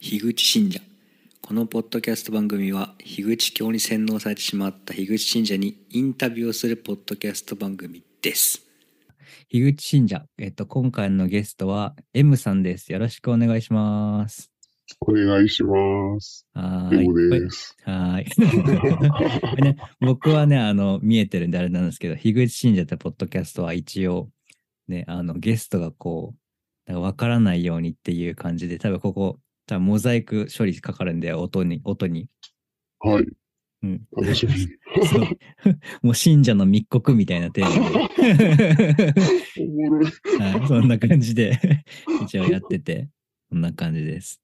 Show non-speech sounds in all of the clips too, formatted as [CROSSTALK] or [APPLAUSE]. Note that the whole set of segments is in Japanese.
樋口信者。このポッドキャスト番組は樋口教に洗脳されてしまった樋口信者にインタビューをするポッドキャスト番組です。樋口信者、えっと、今回のゲストは M さんです。よろしくお願いします。お願いします。はい。です。はーい。ね、僕はねあの見えてるんであれなんですけど樋口信者ってポッドキャストは一応ねあのゲストがこうなんか分からないようにっていう感じで多分ここ多分モザイク処理かかるんで音に音にはい。うん楽しみに。そう [LAUGHS] もう信者の密告みたいなテーマで。はい、そんな感じで [LAUGHS] 一応やってて、こんな感じです。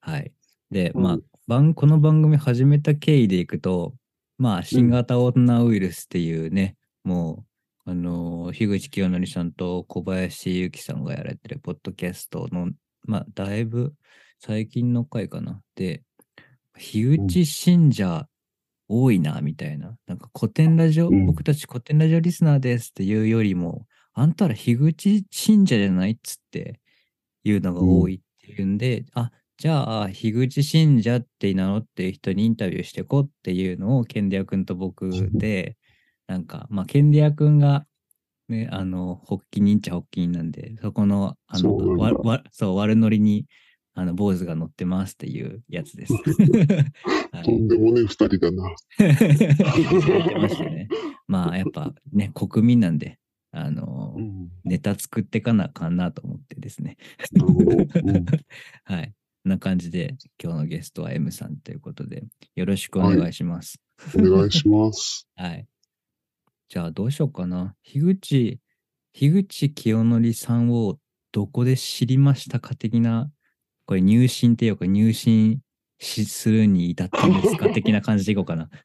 はい。で、まあうん、番この番組始めた経緯でいくと、まあ、新型コロナウイルスっていうね、もう、あのー、樋口清則さんと小林ゆきさんがやられてるポッドキャストの、まあ、だいぶ最近の回かな。で、樋口信者多いな、みたいな。なんか古典ラジオ、うん。僕たち古典ラジオリスナーですっていうよりも、あんたら樋口信者じゃないっつっていうのが多いっていうんで、あ、じゃあ、樋口信者って名乗ってる人にインタビューしてこうっていうのを、ケンディア君と僕で、なんか、まあ、ケンディア君が、ね、あの、発起人っちゃ発起人なんで、そこの、あの、そう、悪ノリに、あの、坊主が乗ってますっていうやつです。[LAUGHS] はいとんでもねえ二人だな。ましたね。まあ、やっぱね、[LAUGHS] 国民なんで、あのう、ん。ネタ作ってかなあかんなと思ってですね。うん [LAUGHS] はい。な感じで、今日のゲストは M さんということで、よろしくお願いします。お願いします。はい。じゃあ、どうしようかな。樋口、樋口清則さんをどこで知りましたか的な、これ入信っていうか入信しするに至ったんですか的な感じでいこうかな。[LAUGHS]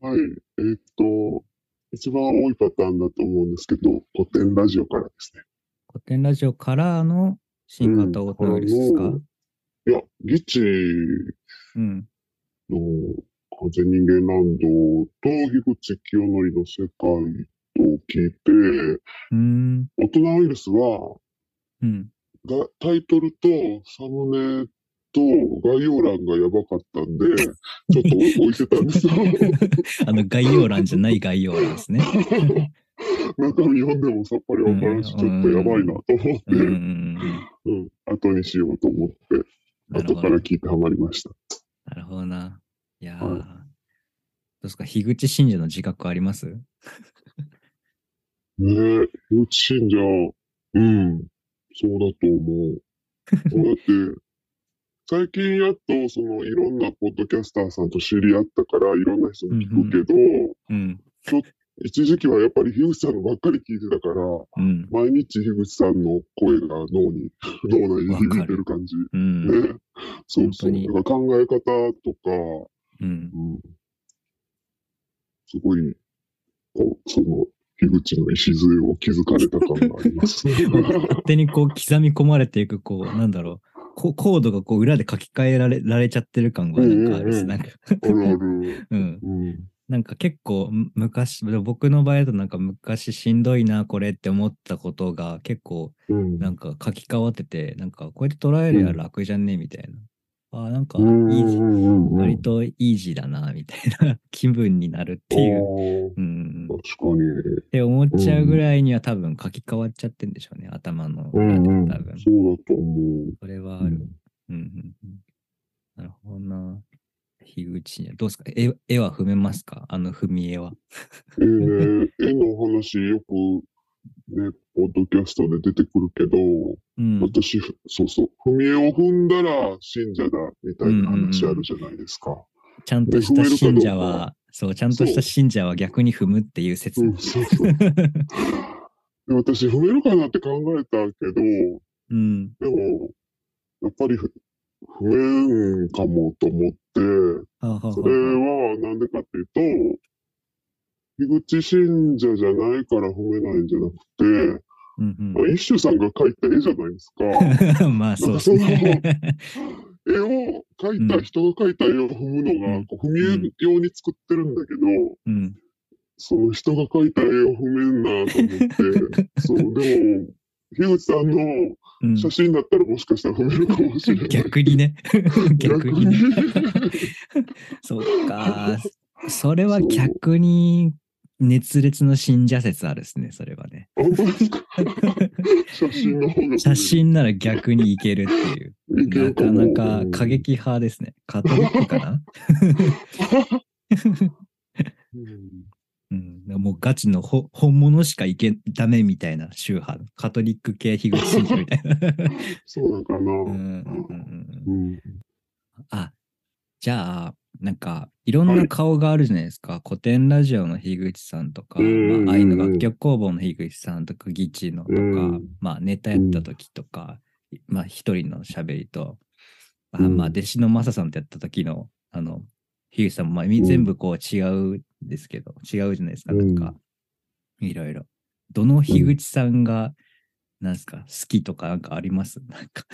はい。えーっと、一番多いパターンだと思うんですけど、古典ラジオからですね。古典ラジオからの新型コロナウイルスですか、うんいや、ギチうん。の完全人間ランドと樋口清則の世界を聞いて、うーん。大人ウイルスは、うん。がタイトルとサムネと概要欄がやばかったんで、[LAUGHS] ちょっと置いてたんですよ。[LAUGHS] あの、概要欄じゃない概要欄ですね。[LAUGHS] 中身読んでもさっぱりわからんし、ちょっとやばいなと思って、うん後にしようと思って、後から。聞いてハマりました。なるほどな。いやー、はいどうですか、樋口信者の自覚あります？ねえ、幼稚信者、うん、そうだと思う。だって、最近やっと、その、いろんなポッドキャスターさんと知り合ったから、いろんな人に聞くけど、うん。一時期はやっぱり樋口さんのばっかり聞いてたから、うん。毎日樋口さんの声が脳に、脳内に響いてる感じ。うん。ね。そうそう。だから考え方とか、うん。うん、すごい、その、樋口の礎を築かれた感があります。[LAUGHS] 勝手にこう刻み込まれていく、こう、なんだろう。こコードがこう裏で書き換えられられちゃってる感がなんかあるし、なんか。うん。うん。なんか結構む昔、僕の場合だとなんか昔しんどいな、これって思ったことが結構うん。なんか書き換わってて、なんかこうやって捉えるや楽じゃねみたいな。あーなんかイうんージー、うんうんうん割とイージーだな、みたいな気分になるっていう。う。うん。っ確かに。て思っちゃうぐらいには多分書き換わっちゃってんでしょうね、頭の裏で。多分。そうだと思う。それはある。うん。なるほどな。樋口にはどうですか？絵絵は踏めますか？あの踏み絵は。えー、絵の話よくね、ポッドキャストで出てくるけど、うん。私、ふそうそう、踏み絵を踏んだら信者だみたいな話あるじゃないですか。ちゃんとした信者は、そう、ちゃんとした信者は逆に踏むっていう説。うん、そうそう。[LAUGHS] で私、踏めるかなって考えたけど、うん。でも、やっぱりふ踏めんかもと思って、それはなんでかっていうと、樋口信者じゃないから踏めないんじゃなくて、うんまあ、一種さんが描いた絵じゃないですか。うん。まあそうですね。絵を描いた、人が描いた絵を踏むのうんが、こう踏み絵用に作ってるんだけど、うん。その人が描いた絵を踏めんなと思って、[LAUGHS] そう、でも、樋口さんのうん写真だったらもしかしたら褒めるかもしれない。逆にね。[LAUGHS] 逆にね。に [LAUGHS] そっか。それは逆に熱烈の信者説あるですね、それはね。写真の方が写真なら逆にいけるっていう。なかなか過激派ですね。カトリックかな？うん [LAUGHS] うん、もうガチのほ本物しかいけダメみたいな宗派。カトリック系樋口信者みたいな。[LAUGHS] そうなのかな。うんうんうんうんうん。あ、じゃあ、なんか、いろんな顔があるじゃないですか。古典ラジオの樋口さんとか、うんまあ、愛の楽曲工房の樋口さんとか、ギチのとか、うん。まあ、ネタやった時とか、まあ、一人の喋りと、あうん。まあ、弟子のマサさんとやった時の、あの、樋口さんも、まあ、み全部こう違うんですけど、違うじゃないですか、なんか、いろいろ。どの樋口さんが、なんですか、好きとかなんかあります？なんか。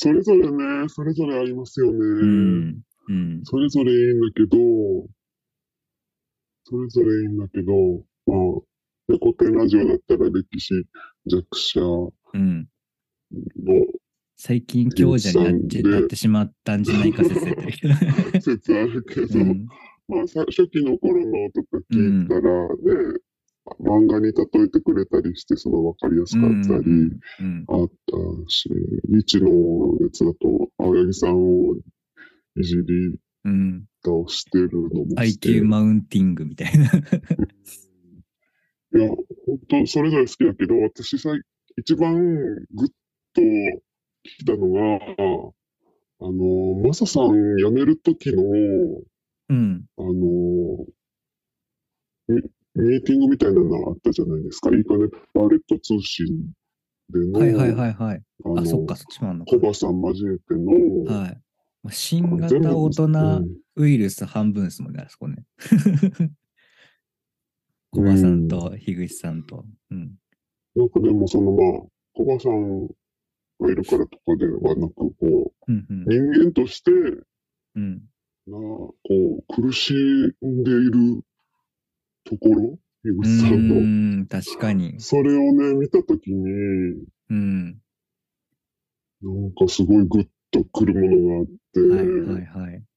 それぞれね、それぞれありますよね。うん。うん。それぞれいいんだけど、それぞれいいんだけど、まあ、で古典ラジオだったら歴史弱者の、うん。最近強者になってでなってしまったんじゃないか説。[LAUGHS] 説あるけど、うんまあ、さ初期の頃のとか聞いたらね、漫画に例えてくれたりして、その分かりやすかったり、うんあったし、リチのやつだと、青柳さんをいじりうん、倒してるのもして。IQ マウンティングみたいな。[LAUGHS] いや、本当それぞれ好きだけど、私さ、一番グッと聞いたのが、あの、マサさん辞める時の、うん。あの、ミミーティングみたいなのあったじゃないですか。いいかね、パレット通信での、はいはいはいはい。あのあ、そっか、そっちもあんのかコ。バさん交えての、はい。まあ新型大人うんウイルス半分ですもんね、あそこね。[LAUGHS] 小バさんと樋口さんと。うん。なんかでもそのまあ、コバさんがいるからとかではなく、こう、うんうん。人間として、うん。なこう、苦しんでいるところ、樋う口さんの。ーん、確かに。それをね、見たときに、うん。なんかすごいグッとくるものがあって、はいはいはい。うん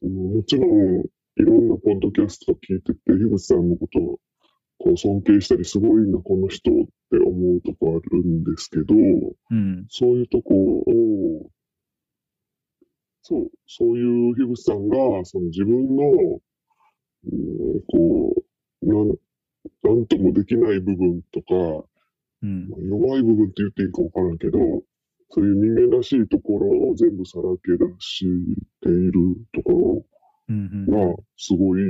もちろん、いろんなポッドキャスト聞いてて、樋口さんのことをこう尊敬したり、すごいな、この人って思うとこあるんですけど、うん。そういうとこを、そう、そういう樋口さんが、その自分の、うん、こう、なん、ともできない部分とか、うん。弱い部分って言っていいかわからんけど、そういう人間らしいところを全部さらけ出しているとこうんろが、すごい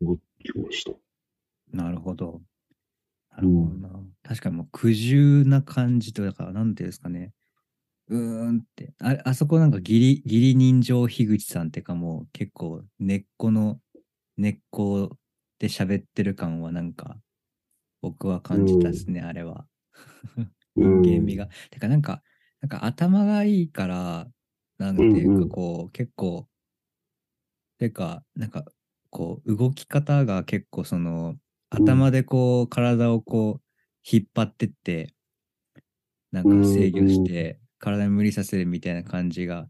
グきました。うん。なるほど。なるほどな。確かにもう苦渋な感じと、だから、なんていうんですかね。うーんって。ああそこなんか義理、義理人情樋口さんってかもう結構根っこの、根っこで喋ってる感はなんか、僕は感じたですね、あれは。人間味が。てかなんか、なんか頭がいいから、なんていううんうん。かこう、結構、てか、なんか、こう、動き方が結構その、うん。頭でこう、体をこう、引っ張ってって、なんか制御して、体に無理させるみたいな感じが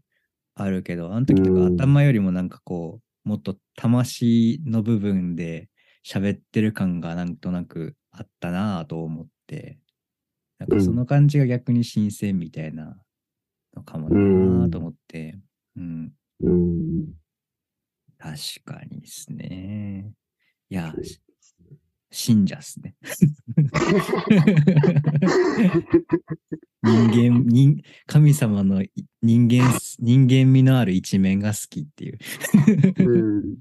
あるけど、あの時とかうん。頭よりもなんかこう、もっと魂の部分で喋ってる感がなんとなくあったなぁと思って、なんかその感じが逆に新鮮みたいなのかもなぁと思って、うん、うん。確かにですね。いや、し信者っすね。人間、人、神様のい人間、人間味のある一面が好きっていう。うん。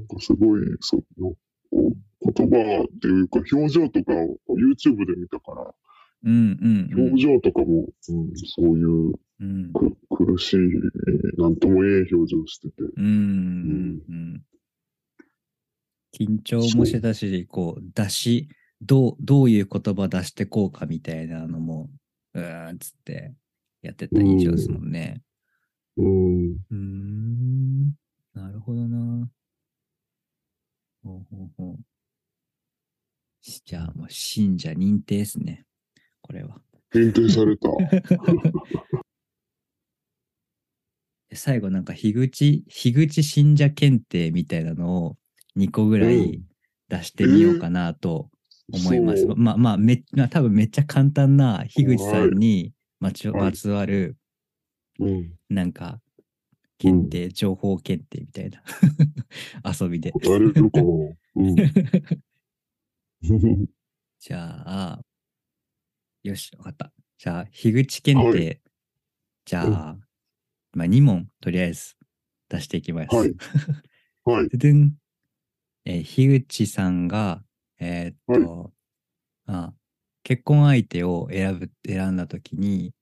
なんかすごい、その、言葉っていうか、表情とかを YouTube で見たから、うんうん、うん表情とかも、うん、そういううん。く苦しい、なんとも言えん表情してて。うんうんうん。緊張もしてたし、こう、出し、どう、どういう言葉出してこうかみたいなのも、うーんっつってやってた印象ですもんね。うん。うーん、なるほどな。ほうほうほう。じゃあもう信者認定ですね。これは。限定された。[LAUGHS] で最後なんか樋口、樋口信者検定みたいなのを2個ぐらうい出してみようかなと思います。そうまあまあめ、まあ、多分めっちゃ簡単な樋口さんにまつわるうん。なんか検定、情報検定みたいな [LAUGHS] 遊びで。答えれるかなうん。[LAUGHS] じゃあ、よし、わかった。じゃあ、樋口検定、はじゃあ、まあ2問とりあえず出していきます。はいはい。[LAUGHS] ででん。えー樋口さんが、えーっと、あ結婚相手を選ぶ、選んだときに、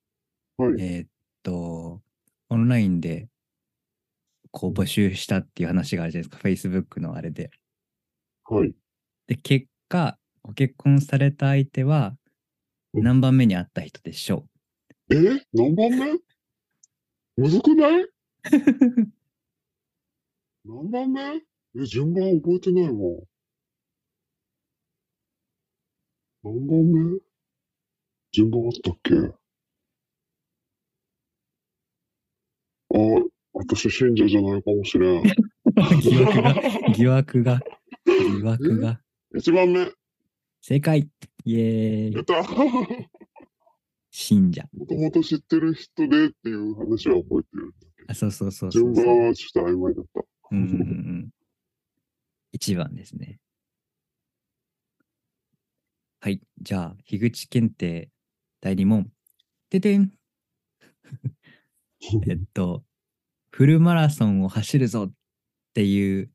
はい。えーっと、オンラインで、こう募集したっていう話があるじゃないですか。Facebook のあれで。はい。で、結果、ご結婚された相手は、うん何番目に会った人でしょえ？何番目？むずくない？[LAUGHS] 何番目？え、順番覚えてないわ。何番目？順番あったっけ？あ、私信者じゃないかもしれん。疑惑が、[LAUGHS] 疑惑が、疑惑が。一番目。正解イエーイやった信者。もともと知ってる人でっていう話は覚えてる。あ、そうそうそうそ順うそう。番はちょっと曖昧だった。うんうんうん。一番ですね。はい。じゃあ、樋口検定第2問。ててん。[LAUGHS] えっと、フルマラソンを走るぞっていう、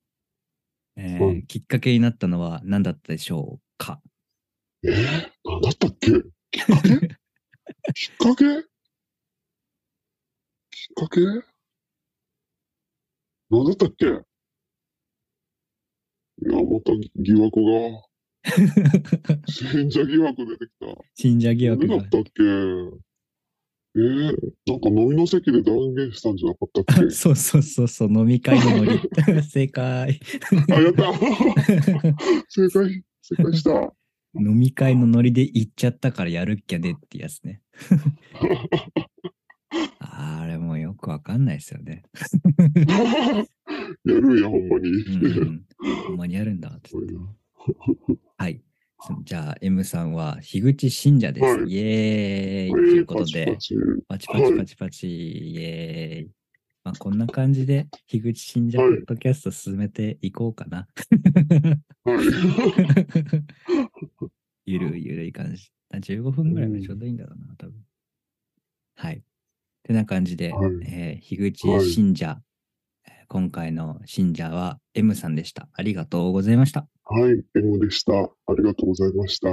えーはいきっかけになったのは何だったでしょうか？え？ー、なんだったっけきっかけ？きっかけ？きっかけ？なんだったっけ？いや、また疑惑が、[LAUGHS] 信者疑惑出てきた。信者疑惑が。何だっ。たっけ？えー、なんか飲みの席で断言したんじゃなかったっけ？[LAUGHS] そうそうそうそう、飲み会のノリ。[LAUGHS] 正解。あ、やった [LAUGHS] 正解、正解した。飲み会のノリで行っちゃったからやるっきゃねってやつね。あれもよくわかんないですよね。やるんや、ほんまに。うん、ほんまにやるんだってす。ごいなはい。そじゃあ、M さんは、樋口信者です。はいイエーイ、えというーことで、パチパチパチパチイエーイ。まあ、こんな感じで、樋口信者ポはいッドキャスト進めていこうかな。はい。[LAUGHS] ゆるゆるい感じ。あ15分ぐらいがちょうどいいんだろうな、多分。はい。てな感じで、はいえー樋口信者、えー今回の信者は M さんでした。ありがとうございました。はい、M でした。ありがとうございました。